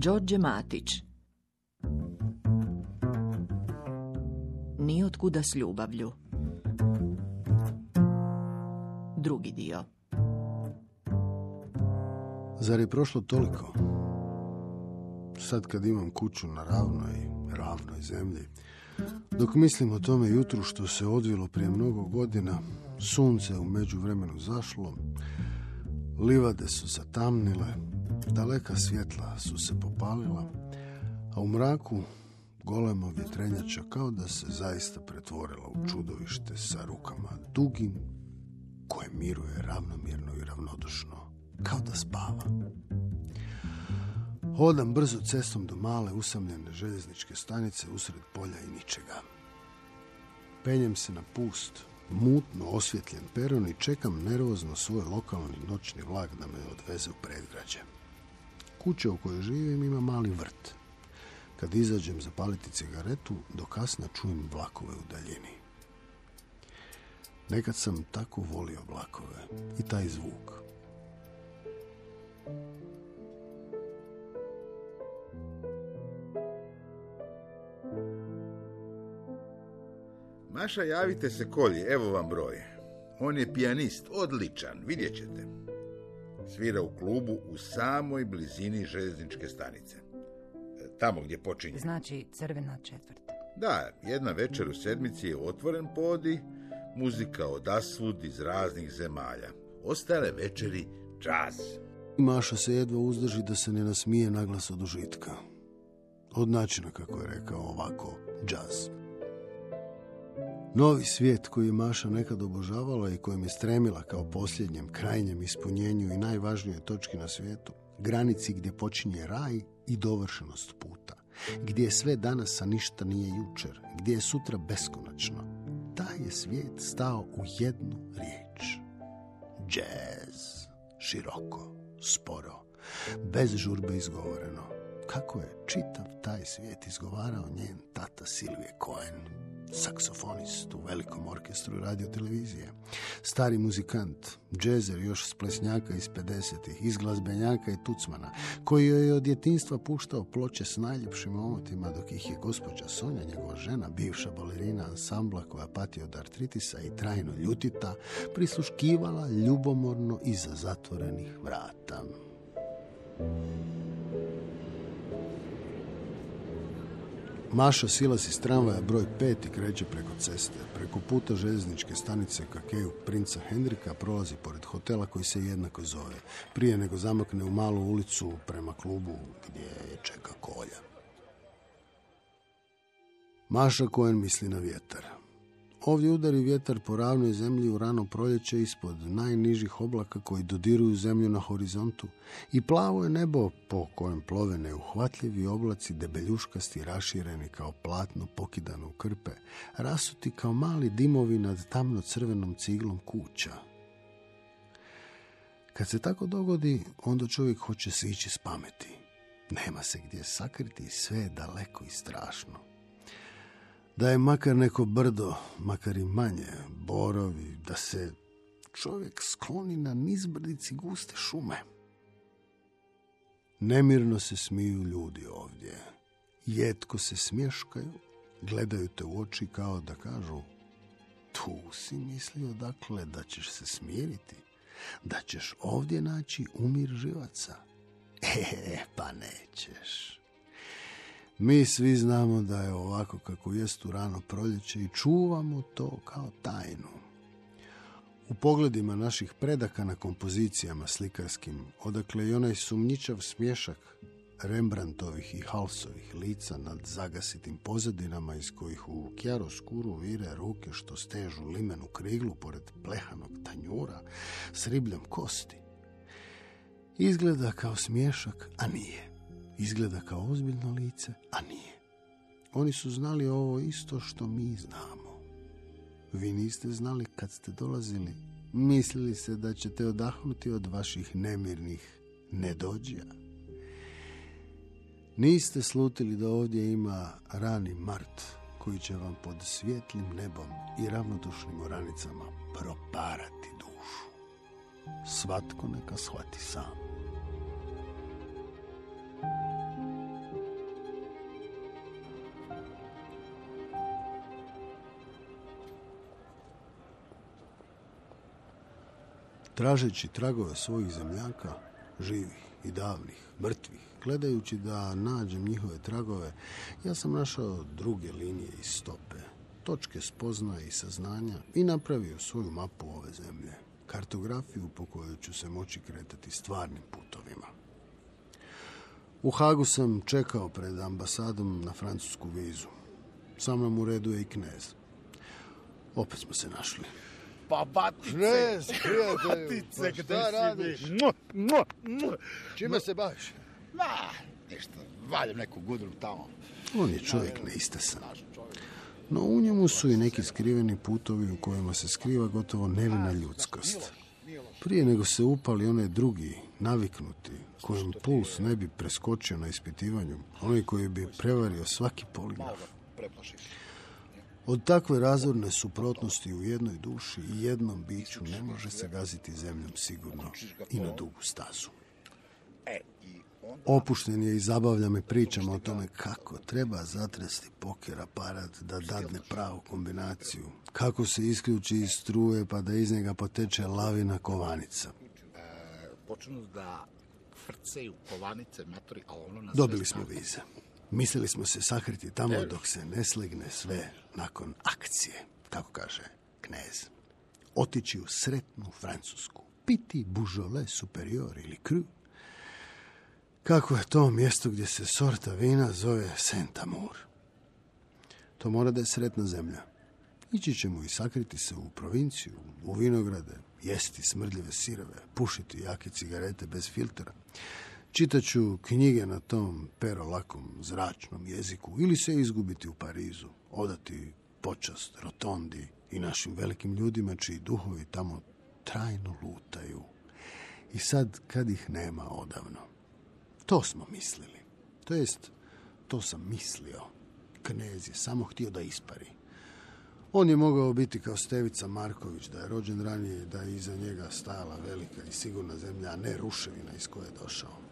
Đorđe Matić. Nijotkuda s ljubavlju. Drugi dio. Zar je prošlo toliko? Sad kad imam kuću na ravnoj, ravnoj zemlji, dok mislim o tome jutru što se odvilo prije mnogo godina, sunce u međuvremenu zašlo, livade su zatamnile, daleka svjetla su se popalila, a u mraku golemo vjetrenjača kao da se zaista pretvorila u čudovište sa rukama dugim, koje miruje ravnomjerno i ravnodušno, kao da spava. Hodam brzo cestom do male usamljene željezničke stanice usred polja i ničega. Penjem se na pust, mutno osvjetljen peron i čekam nervozno svoj lokalni noćni vlak da me odveze u predgrađe. Kuća u kojoj živim ima mali vrt. Kad izađem zapaliti cigaretu, do kasna čujem vlakove u daljini. Nekad sam tako volio vlakove i taj zvuk. Maša, javite se Kolji, evo vam broj. On je pijanist, odličan, vidjet ćete. Svira u klubu u samoj blizini željezničke stanice. E, Tamo gdje počinje. Znači crvena četvrta. Da, jedna večer u sedmici je otvoren podi, muzika od asvud iz raznih zemalja. Ostale večeri džaz. Maša se jedva uzdrži da se ne nasmije naglas od užitka. Od načina kako je rekao ovako, džaz. Novi svijet koji je Maša nekad obožavala i kojem je stremila kao posljednjem, krajnjem ispunjenju i najvažnijoj točki na svijetu, granici gdje počinje raj i dovršenost puta, gdje je sve danas, a ništa nije jučer, gdje je sutra beskonačno. Taj je svijet stao u jednu riječ. Jazz. Široko, sporo, bez žurbe izgovoreno. Kako je čitav taj svijet izgovarao njen tata Silvije Cohen, saksofonist u velikom orkestru radio televizije. Stari muzikant, džezer još s plesnjaka iz 50-ih, iz glazbenjaka i tucmana, koji je od djetinstva puštao ploče s najljepšim omotima, dok ih je gospođa Sonja, njegova žena, bivša balerina ansambla koja pati od artritisa i trajno ljutita, prisluškivala ljubomorno iza zatvorenih vrata. Maša silas iz tramvaja broj 5 i kreće preko ceste. Preko puta željezničke stanice Kakeju princa Hendrika prolazi pored hotela koji se jednako zove. Prije nego zamakne u malu ulicu prema klubu gdje je čeka kolja. Maša Koen misli na vjetar. Ovdje udari vjetar po ravnoj zemlji u rano proljeće ispod najnižih oblaka koji dodiruju zemlju na horizontu i plavo je nebo po kojem plove neuhvatljivi oblaci debeljuškasti rašireni kao platno pokidano u krpe, rasuti kao mali dimovi nad tamno crvenom ciglom kuća. Kad se tako dogodi, onda čovjek hoće se ići s pameti. Nema se gdje sakriti, sve je daleko i strašno da je makar neko brdo, makar i manje, borovi, da se čovjek skloni na nizbrdici guste šume. Nemirno se smiju ljudi ovdje. Jetko se smješkaju, gledaju te u oči kao da kažu tu si mislio dakle da ćeš se smiriti, da ćeš ovdje naći umir živaca. E, pa nećeš. Mi svi znamo da je ovako kako jest u rano proljeće i čuvamo to kao tajnu. U pogledima naših predaka na kompozicijama slikarskim, odakle i onaj sumnjičav smješak Rembrandtovih i Halsovih lica nad zagasitim pozadinama iz kojih u skuru vire ruke što stežu limenu kriglu pored plehanog tanjura s ribljom kosti. Izgleda kao smješak, a nije. Izgleda kao ozbiljno lice, a nije. Oni su znali ovo isto što mi znamo. Vi niste znali kad ste dolazili. Mislili se da ćete odahnuti od vaših nemirnih nedođija. Niste slutili da ovdje ima rani mart koji će vam pod svjetlim nebom i ravnodušnim oranicama proparati dušu. Svatko neka shvati sam. Tražeći tragove svojih zemljaka, živih i davnih, mrtvih, gledajući da nađem njihove tragove, ja sam našao druge linije i stope, točke spoznaje i saznanja i napravio svoju mapu ove zemlje, kartografiju po kojoj ću se moći kretati stvarnim putovima. U Hagu sam čekao pred ambasadom na francusku vizu. Sa mnom u redu je i knez. Opet smo se našli. Pa batice, prijatelju, batice, pa gde šta si radiš? mi? Mua, mua, mua. Čime se baviš? Ma, ništa, valjam neku gudru tamo. On je čovjek čovjek. No u njemu su i neki skriveni putovi u kojima se skriva gotovo nevina ljudskost. Prije nego se upali onaj drugi, naviknuti, kojem puls ne bi preskočio na ispitivanju, onaj koji bi prevario svaki poligraf. Od takve razorne suprotnosti u jednoj duši i jednom biću ne može se gaziti zemljom sigurno i na dugu stazu. Opušten je i zabavlja me pričama o tome kako treba zatresti poker aparat da dadne pravu kombinaciju. Kako se isključi iz struje pa da iz njega poteče lavina kovanica. Počnu da frceju kovanice, a ono na Dobili smo vize. Mislili smo se sakriti tamo dok se ne slegne sve nakon akcije, kako kaže knez. Otići u sretnu Francusku. Piti bužole superior ili cru. Kako je to mjesto gdje se sorta vina zove Saint-Amour. To mora da je sretna zemlja. Ići ćemo i sakriti se u provinciju, u vinograde, jesti smrdljive sireve, pušiti jake cigarete bez filtera. Čitaću knjige na tom perolakom zračnom jeziku ili se izgubiti u Parizu, odati počast rotondi i našim velikim ljudima čiji duhovi tamo trajno lutaju. I sad kad ih nema odavno. To smo mislili. To jest, to sam mislio. Knez je samo htio da ispari. On je mogao biti kao Stevica Marković, da je rođen ranije da je iza njega stajala velika i sigurna zemlja, a ne ruševina iz koje je došao.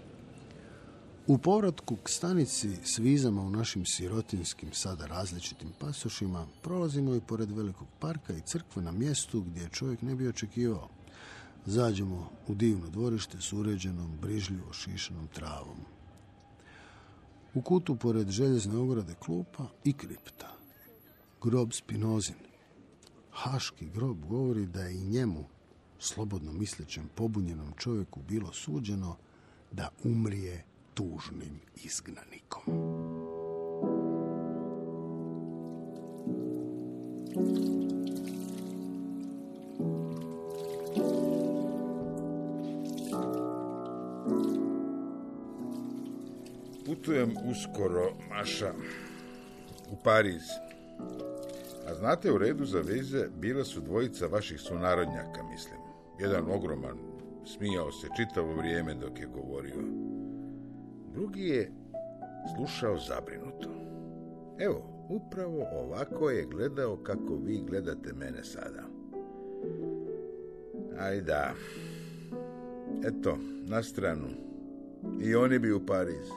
U povratku k stanici s vizama u našim sirotinskim, sada različitim pasošima, prolazimo i pored velikog parka i crkve na mjestu gdje čovjek ne bi očekivao. Zađemo u divno dvorište s uređenom, brižljivo šišanom travom. U kutu pored željezne ograde klupa i kripta. Grob Spinozin. Haški grob govori da je i njemu, slobodno mislećem pobunjenom čovjeku, bilo suđeno da umrije tužnim izgnanikom. Putujem uskoro, Maša, u Pariz. A znate, u redu za vize bila su dvojica vaših sunarodnjaka, mislim. Jedan ogroman, smijao se čitavo vrijeme dok je govorio. Drugi je slušao zabrinuto. Evo, upravo ovako je gledao kako vi gledate mene sada. Aj da. Eto, na stranu. I oni bi u Pariz.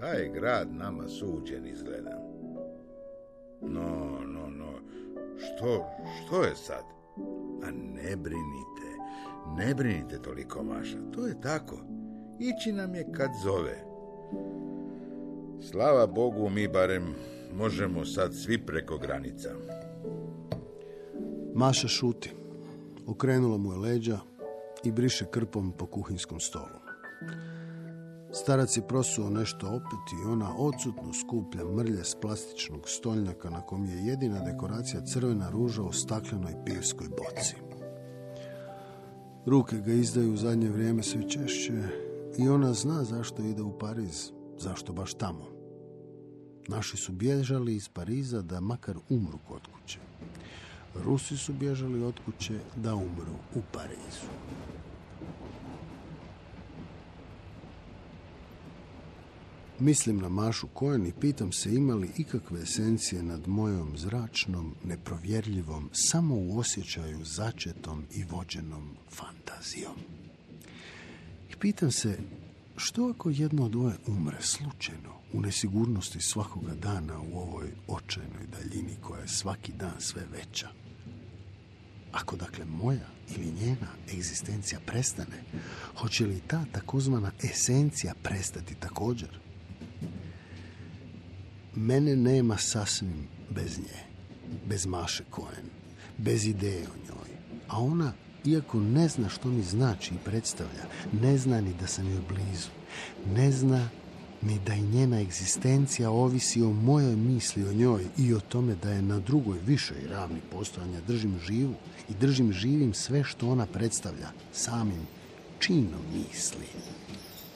Taj grad nama suđen izgleda. No, no, no. Što, što je sad? A ne brinite. Ne brinite toliko, Maša. To je tako. Ići nam je kad zove. Slava Bogu, mi barem možemo sad svi preko granica. Maša šuti. Okrenula mu je leđa i briše krpom po kuhinskom stolu. Starac je prosuo nešto opet i ona odsutno skuplja mrlje s plastičnog stolnjaka na kom je jedina dekoracija crvena ruža u staklenoj pivskoj boci. Ruke ga izdaju u zadnje vrijeme sve češće i ona zna zašto ide u Pariz, zašto baš tamo. Naši su bježali iz Pariza da makar umru kod kuće. Rusi su bježali od kuće da umru u Parizu. Mislim na Mašu Kojen i pitam se ima li ikakve esencije nad mojom zračnom, neprovjerljivom, samo u osjećaju začetom i vođenom fantazijom. Pitam se što ako jedno od dvoje umre slučajno u nesigurnosti svakoga dana u ovoj očajnoj daljini koja je svaki dan sve veća? Ako dakle moja ili njena egzistencija prestane, hoće li ta takozvana esencija prestati također? Mene nema sasvim bez nje, bez Maše Koen, bez ideje o njoj. A ona, iako ne zna što mi znači i predstavlja, ne zna ni da sam joj blizu, ne zna ni da i njena egzistencija ovisi o mojoj misli o njoj i o tome da je na drugoj višoj ravni postojanja držim živu i držim živim sve što ona predstavlja samim činom misli,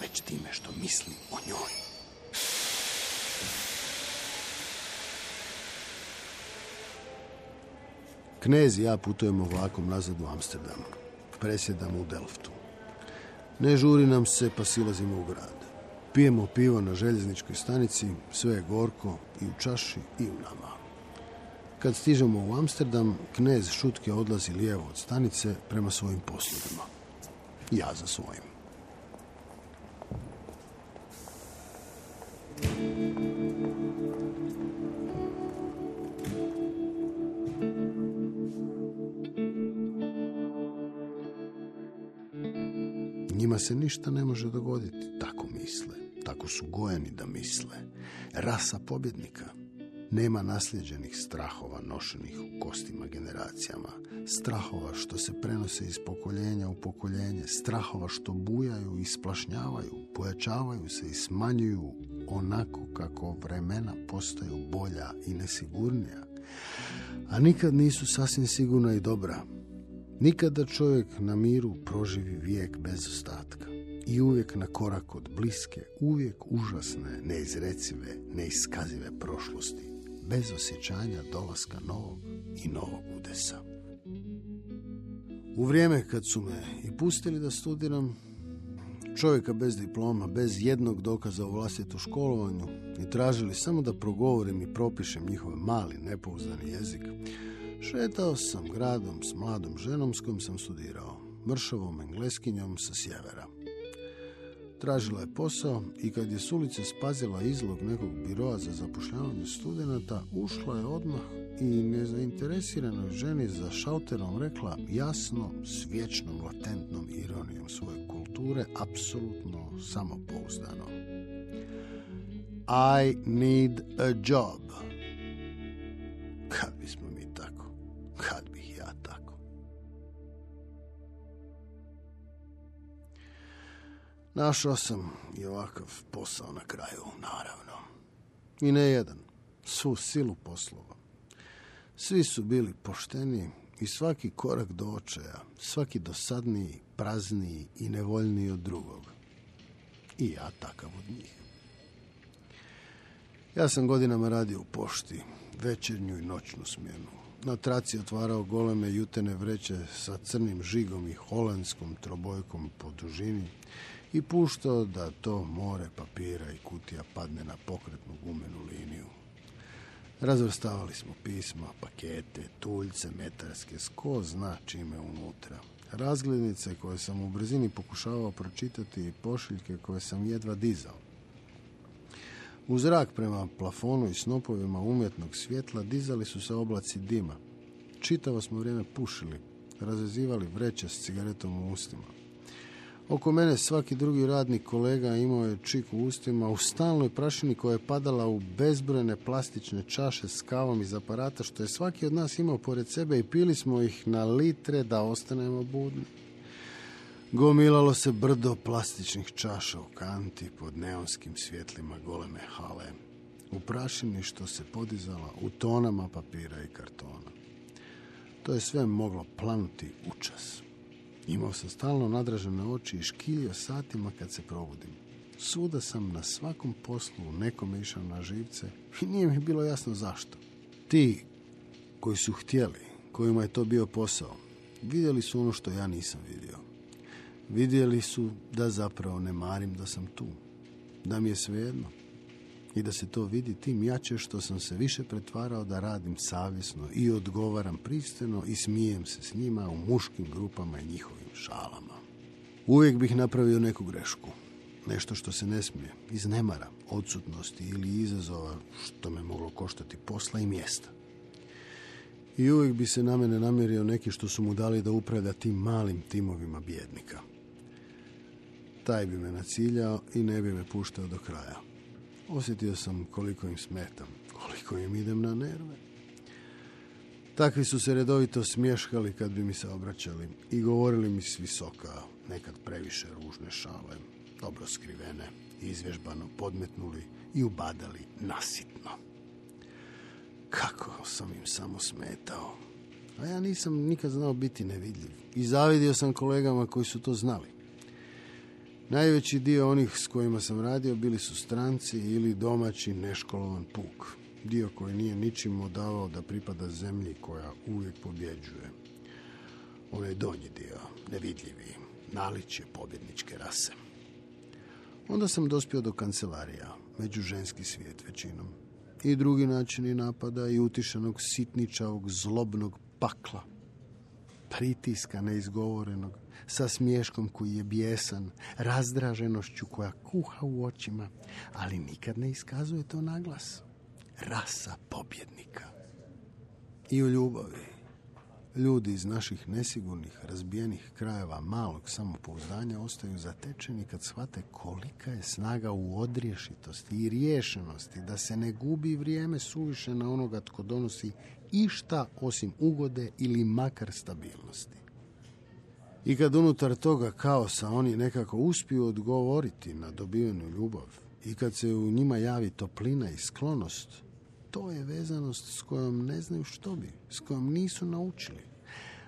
već time što mislim o njoj. Knez i ja putujemo vlakom nazad u Amsterdam. Presjedamo u Delftu. Ne žuri nam se pa silazimo u grad. Pijemo pivo na željezničkoj stanici, sve je gorko i u čaši i u nama. Kad stižemo u Amsterdam, knez šutke odlazi lijevo od stanice prema svojim poslovima. Ja za svojim. Se ništa ne može dogoditi, tako misle. Tako su gojeni da misle. Rasa pobjednika. Nema nasljeđenih strahova nošenih u kostima generacijama. Strahova što se prenose iz pokoljenja u pokoljenje. Strahova što bujaju i splašnjavaju, pojačavaju se i smanjuju onako kako vremena postaju bolja i nesigurnija. A nikad nisu sasvim sigurna i dobra. Nikada čovjek na miru proživi vijek bez ostatka i uvijek na korak od bliske, uvijek užasne, neizrecive, neiskazive prošlosti, bez osjećanja dolaska novog i novog udesa. U vrijeme kad su me i pustili da studiram, čovjeka bez diploma, bez jednog dokaza o vlastitu školovanju i tražili samo da progovorim i propišem njihov mali, nepouzdani jezik, šetao sam gradom s mladom ženom s kojom sam studirao, mršavom engleskinjom sa sjevera. Tražila je posao i kad je s ulice spazila izlog nekog biroa za zapošljavanje studenata, ušla je odmah i nezainteresiranoj ženi za šalterom rekla jasno, s vječnom, latentnom ironijom svoje kulture, apsolutno samopouzdano. I need a job. Kad bismo Našao sam i ovakav posao na kraju, naravno. I ne jedan, svu silu poslova. Svi su bili pošteni i svaki korak do očaja, svaki dosadniji, prazniji i nevoljniji od drugog. I ja takav od njih. Ja sam godinama radio u pošti, večernju i noćnu smjenu. Na traci otvarao goleme jutene vreće sa crnim žigom i holandskom trobojkom po dužini i puštao da to more papira i kutija padne na pokretnu gumenu liniju. Razvrstavali smo pisma, pakete, tuljce, metarske, sko zna čime unutra. Razglednice koje sam u brzini pokušavao pročitati i pošiljke koje sam jedva dizao. U zrak prema plafonu i snopovima umjetnog svjetla dizali su se oblaci dima. Čitavo smo vrijeme pušili, razvezivali vreće s cigaretom u ustima. Oko mene svaki drugi radnik kolega imao je čik u ustima u stalnoj prašini koja je padala u bezbrojne plastične čaše s kavom iz aparata što je svaki od nas imao pored sebe i pili smo ih na litre da ostanemo budni. Gomilalo se brdo plastičnih čaša u kanti pod neonskim svjetlima goleme hale. U prašini što se podizala u tonama papira i kartona. To je sve moglo planuti učas. Imao sam stalno nadražene oči i škilio satima kad se probudim. Suda sam na svakom poslu nekome išao na živce i nije mi bilo jasno zašto. Ti koji su htjeli, kojima je to bio posao, vidjeli su ono što ja nisam vidio. Vidjeli su da zapravo ne marim da sam tu, da mi je svejedno i da se to vidi tim jače što sam se više pretvarao da radim savjesno i odgovaram pristojno i smijem se s njima u muškim grupama i njihovim šalama. Uvijek bih napravio neku grešku, nešto što se ne smije, iz nemara, odsutnosti ili izazova što me moglo koštati posla i mjesta. I uvijek bi se na mene namjerio neki što su mu dali da upravlja tim malim timovima bjednika. Taj bi me naciljao i ne bi me puštao do kraja. Osjetio sam koliko im smetam, koliko im idem na nerve. Takvi su se redovito smješkali kad bi mi se obraćali i govorili mi s visoka, nekad previše ružne šale, dobro skrivene, izvježbano podmetnuli i ubadali nasitno. Kako sam im samo smetao. A ja nisam nikad znao biti nevidljiv. I zavidio sam kolegama koji su to znali. Najveći dio onih s kojima sam radio bili su stranci ili domaći neškolovan puk. Dio koji nije ničim odavao da pripada zemlji koja uvijek pobjeđuje. Onaj donji dio, nevidljivi, naličje pobjedničke rase. Onda sam dospio do kancelarija, među ženski svijet većinom. I drugi načini napada i utišanog sitničavog zlobnog pakla. Pritiska neizgovorenog, sa smješkom koji je bijesan, razdraženošću koja kuha u očima, ali nikad ne iskazuje to naglas. Rasa pobjednika. I u ljubavi. Ljudi iz naših nesigurnih, razbijenih krajeva malog samopouzdanja ostaju zatečeni kad shvate kolika je snaga u odriješitosti i riješenosti, da se ne gubi vrijeme suviše na onoga tko donosi išta osim ugode ili makar stabilnosti. I kad unutar toga kaosa oni nekako uspiju odgovoriti na dobivenu ljubav i kad se u njima javi toplina i sklonost, to je vezanost s kojom ne znaju što bi, s kojom nisu naučili.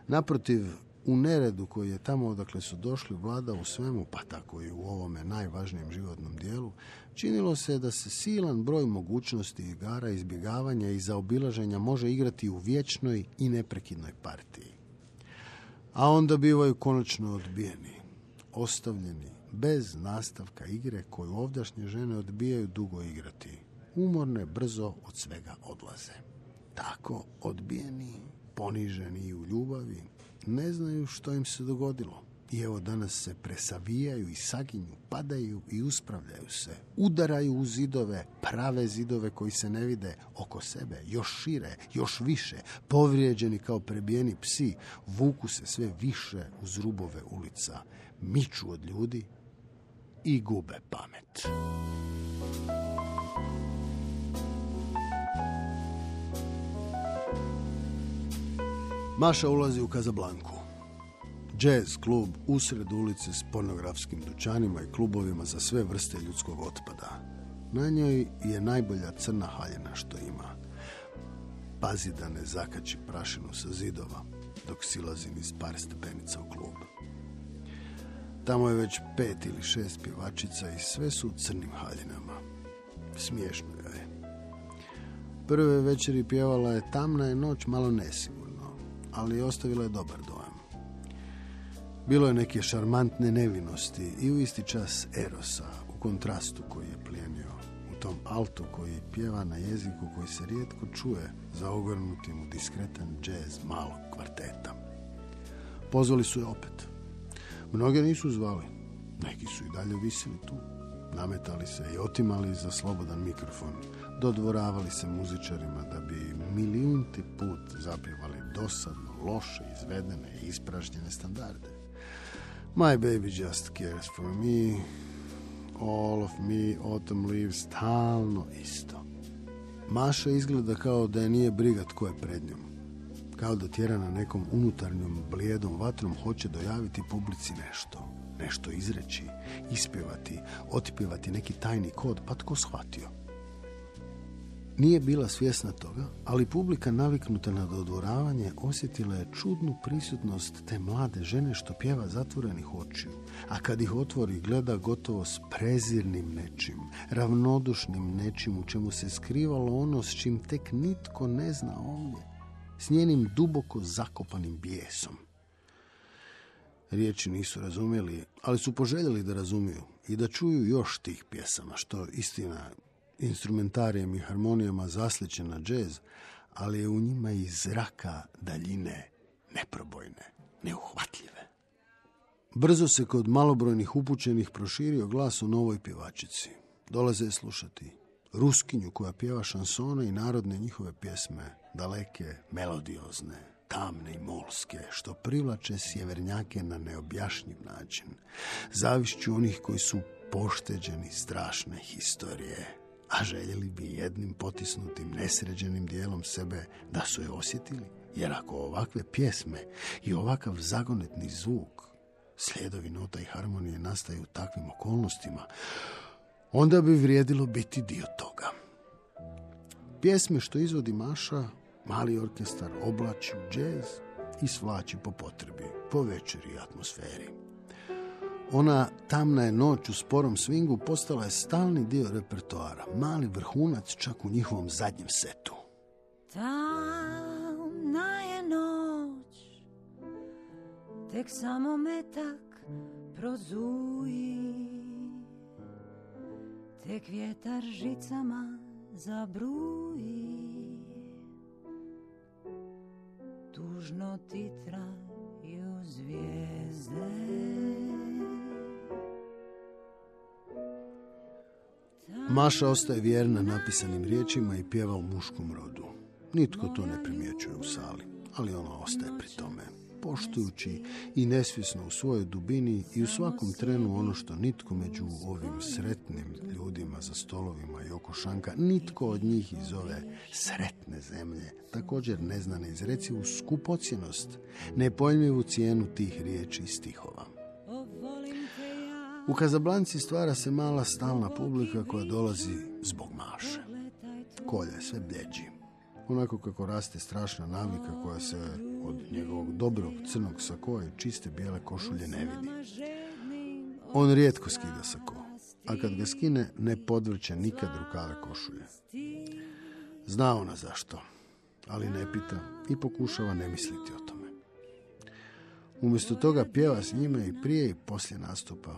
Naprotiv, u neredu koji je tamo odakle su došli vlada u svemu, pa tako i u ovome najvažnijem životnom dijelu, činilo se da se silan broj mogućnosti igara, izbjegavanja i zaobilaženja može igrati u vječnoj i neprekidnoj partiji. A onda bivaju konačno odbijeni, ostavljeni, bez nastavka igre koju ovdašnje žene odbijaju dugo igrati. Umorne brzo od svega odlaze. Tako odbijeni, poniženi i u ljubavi, ne znaju što im se dogodilo. I evo danas se presavijaju i saginju, padaju i uspravljaju se. Udaraju u zidove, prave zidove koji se ne vide oko sebe, još šire, još više, povrijeđeni kao prebijeni psi, vuku se sve više uz rubove ulica, miču od ljudi i gube pamet. Maša ulazi u Kazablanku. Jazz klub usred ulice s pornografskim dućanima i klubovima za sve vrste ljudskog otpada. Na njoj je najbolja crna haljina što ima. Pazi da ne zakači prašinu sa zidova dok silazi niz par stepenica u klub. Tamo je već pet ili šest pjevačica i sve su u crnim haljinama. Smiješno je. Prve večeri pjevala je Tamna je noć malo nesigurno, ali ostavila je dobar dojam. Bilo je neke šarmantne nevinosti i u isti čas erosa u kontrastu koji je plijenio u tom altu koji pjeva na jeziku koji se rijetko čuje za ogrnutim u diskretan džez malog kvarteta. Pozvali su je opet. Mnoge nisu zvali. Neki su i dalje visili tu. Nametali se i otimali za slobodan mikrofon. Dodvoravali se muzičarima da bi milijunti put zapjevali dosadno, loše, izvedene i ispražnjene standarde. My baby just cares for me. All of me, autumn leaves, stalno isto. Maša izgleda kao da je nije briga tko je pred njom. Kao da tjera na nekom unutarnjom blijedom vatrom hoće dojaviti publici nešto. Nešto izreći, ispjevati, otpjevati neki tajni kod, pa tko shvatio. Nije bila svjesna toga, ali publika naviknuta na dodvoravanje osjetila je čudnu prisutnost te mlade žene što pjeva zatvorenih očiju, a kad ih otvori gleda gotovo s prezirnim nečim, ravnodušnim nečim u čemu se skrivalo ono s čim tek nitko ne zna ovdje, s njenim duboko zakopanim bijesom. Riječi nisu razumjeli, ali su poželjeli da razumiju i da čuju još tih pjesama, što istina instrumentarijem i harmonijama zasličen na džez, ali je u njima i zraka daljine neprobojne, neuhvatljive. Brzo se kod malobrojnih upućenih proširio glas o novoj pjevačici. Dolaze je slušati. Ruskinju koja pjeva šansone i narodne njihove pjesme. daleke, melodiozne, tamne i molske, što privlače sjevernjake na neobjašnjiv način, zavišću onih koji su pošteđeni strašne historije, a željeli bi jednim potisnutim nesređenim dijelom sebe da su je osjetili, jer ako ovakve pjesme i ovakav zagonetni zvuk, slijedovi nota i harmonije nastaju u takvim okolnostima, onda bi vrijedilo biti dio toga. Pjesme što izvodi Maša, mali orkestar oblači u džez i svlači po potrebi, po večeri i atmosferi. Ona tamna je noć u sporom swingu postala je stalni dio repertoara, mali vrhunac čak u njihovom zadnjem setu. Tamna je noć, tek samo metak prozuji, tek vjetar žicama zabruji. Tužno titraju zvijezde. Maša ostaje vjerna napisanim riječima i pjeva u muškom rodu. Nitko to ne primjećuje u sali, ali ona ostaje pri tome, poštujući i nesvjesno u svojoj dubini i u svakom trenu ono što nitko među ovim sretnim ljudima za stolovima i oko šanka, nitko od njih iz ove sretne zemlje također ne zna ne izreci u skupocjenost, nepojmljivu cijenu tih riječi i stihova. U Kazablanci stvara se mala stalna publika koja dolazi zbog maše. Kolja je sve bljeđi. Onako kako raste strašna navika koja se od njegovog dobrog crnog sakoa i čiste bijele košulje ne vidi. On rijetko skida sako, a kad ga skine ne podvrće nikad rukave košulje. Zna ona zašto, ali ne pita i pokušava ne misliti o tome. Umjesto toga pjeva s njime i prije i poslije nastupa,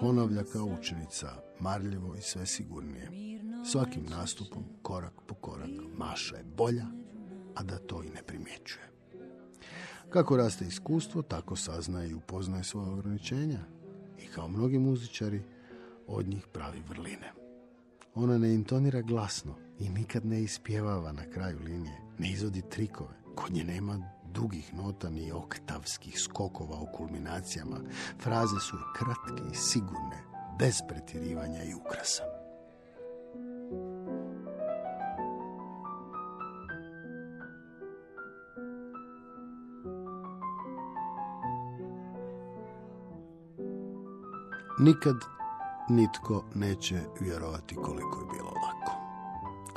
ponavlja kao učenica, marljivo i sve sigurnije. Svakim nastupom, korak po korak, Maša je bolja, a da to i ne primjećuje. Kako raste iskustvo, tako saznaje i upoznaje svoje ograničenja i kao mnogi muzičari od njih pravi vrline. Ona ne intonira glasno i nikad ne ispjevava na kraju linije, ne izvodi trikove. Kod nje nema dugih nota ni oktavskih skokova u kulminacijama. Fraze su kratke i sigurne, bez pretjerivanja i ukrasa. Nikad nitko neće vjerovati koliko je bilo lako.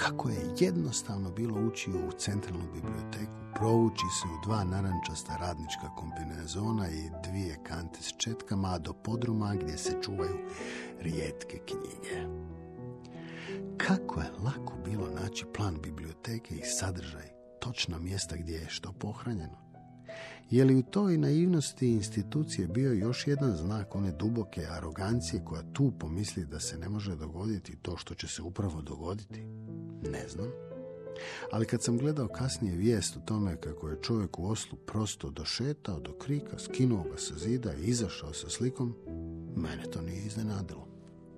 Kako je jednostavno bilo ući u centralnu biblioteku, provući se u dva narančasta radnička kombinezona i dvije kante s četkama, do podruma gdje se čuvaju rijetke knjige. Kako je lako bilo naći plan biblioteke i sadržaj, točna mjesta gdje je što pohranjeno. Je li u toj naivnosti institucije bio još jedan znak one duboke arogancije koja tu pomisli da se ne može dogoditi to što će se upravo dogoditi? Ne znam. Ali kad sam gledao kasnije vijest o tome kako je čovjek u Oslu prosto došetao do krika, skinuo ga sa zida i izašao sa slikom, mene to nije iznenadilo.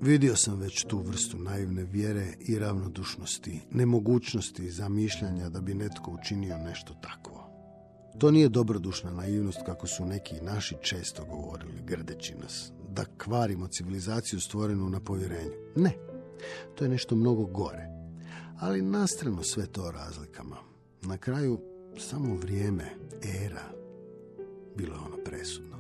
Vidio sam već tu vrstu naivne vjere i ravnodušnosti, nemogućnosti zamišljanja da bi netko učinio nešto takvo. To nije dobrodušna naivnost kako su neki naši često govorili, grdeći nas, da kvarimo civilizaciju stvorenu na povjerenju. Ne, to je nešto mnogo gore. Ali nastrano sve to razlikama. Na kraju samo vrijeme, era, bilo je ono presudno.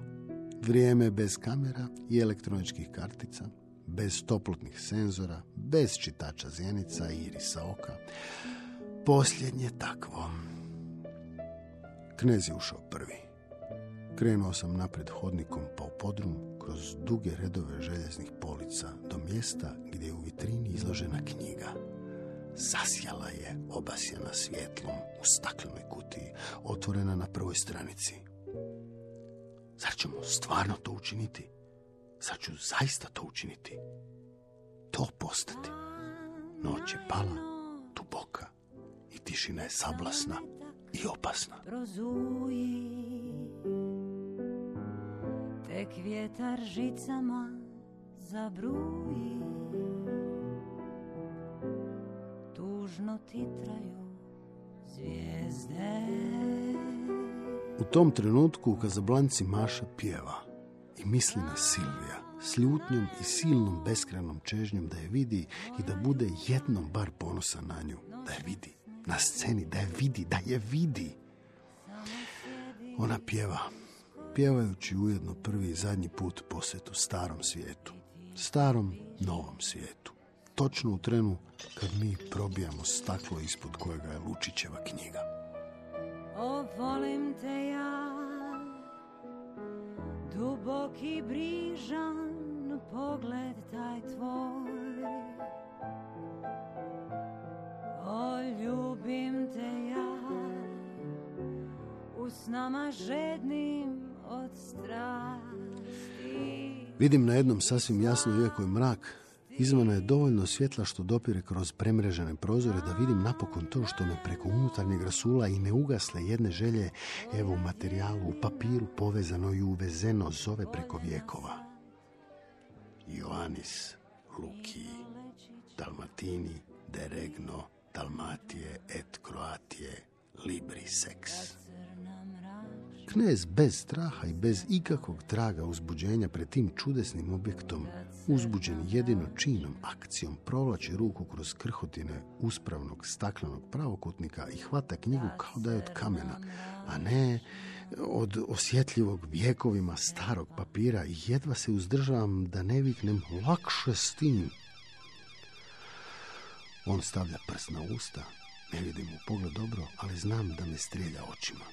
Vrijeme bez kamera i elektroničkih kartica, bez toplotnih senzora, bez čitača zjenica i irisa oka. Posljednje takvo. Knez je ušao prvi. Krenuo sam napred hodnikom pa u podrum kroz duge redove željeznih polica do mjesta gdje je u vitrini izložena knjiga. Zasjala je obasjena svjetlom u staklenoj kutiji, otvorena na prvoj stranici. Zar ćemo stvarno to učiniti? Zar ću zaista to učiniti? To postati. Noć je pala, duboka i tišina je sablasna i opasna. prozuji Tek vjetar žicama zabruji Tužno titraju zvijezde U tom trenutku u Kazablanci Maša pjeva i misli na Silvija s ljutnjom i silnom beskrenom čežnjom da je vidi i da bude jednom bar ponosan na nju. Da je vidi na sceni, da je vidi, da je vidi. Ona pjeva, pjevajući ujedno prvi i zadnji put posjetu starom svijetu. Starom, novom svijetu. Točno u trenu kad mi probijamo staklo ispod kojega je Lučićeva knjiga. O, volim te ja Duboki brižan pogled taj tvoj O, ljubim te ja U snama žednim od strasti Vidim na jednom sasvim jasno, iako je mrak, izvana je dovoljno svjetla što dopire kroz premrežene prozore da vidim napokon to što me preko unutarnjeg rasula i neugasle jedne želje, evo u materijalu, u papiru povezano i uvezeno zove preko vjekova. Ioannis, Luki, Dalmatini, De Regno, Dalmatije et Croatije, Libri Sex. Knez bez straha i bez ikakvog traga uzbuđenja pred tim čudesnim objektom, uzbuđen jedino činom, akcijom, provlači ruku kroz krhotine uspravnog staklenog pravokutnika i hvata knjigu kao da je od kamena, a ne od osjetljivog vjekovima starog papira i jedva se uzdržavam da ne viknem lakše s tim. On stavlja prst na usta, ne vidim mu pogled dobro, ali znam da me strijelja očima.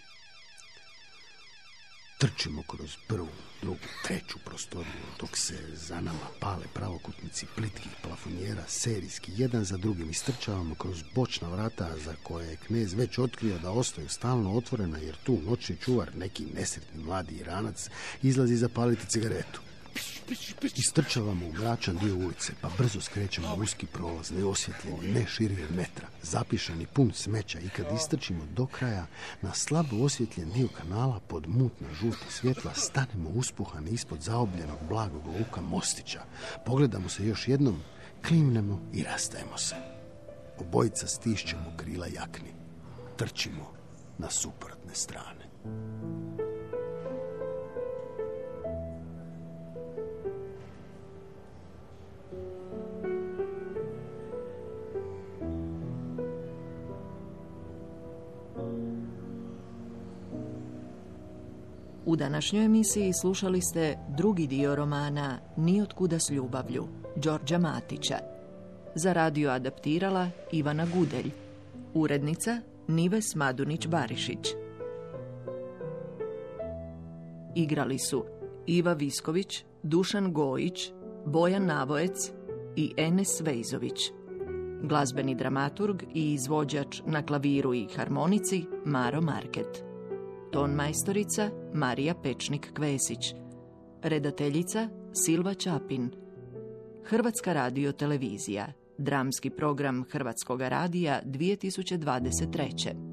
Trčimo kroz prvu, drugu, treću prostoriju, dok se za nama pale pravokutnici plitkih plafonjera, serijski, jedan za drugim istrčavamo kroz bočna vrata za koje je knez već otkrio da ostaju stalno otvorena, jer tu noćni čuvar, neki nesretni mladi iranac, izlazi zapaliti cigaretu. Istrčavamo u mračan dio ulice, pa brzo skrećemo uski prolaz, neosvjetljeni, ne širi od metra, zapišan i pun smeća i kad istrčimo do kraja, na slabo osvjetljen dio kanala pod mutna žuta svjetla stanemo uspuhani ispod zaobljenog blagog luka Mostića. Pogledamo se još jednom, klimnemo i rastajemo se. Obojica stišćemo krila jakni. Trčimo na suprotne strane. U današnjoj emisiji slušali ste drugi dio romana Nijotkuda s ljubavlju, Đorđa Matića. Za radio adaptirala Ivana Gudelj. Urednica Nives Madunić-Barišić. Igrali su Iva Visković, Dušan Gojić, Bojan Navojec i Enes Vejzović. Glazbeni dramaturg i izvođač na klaviru i harmonici Maro Market. Ton majstorica Marija Pečnik-Kvesić. Redateljica Silva Čapin. Hrvatska radio televizija. Dramski program Hrvatskog radija 2023.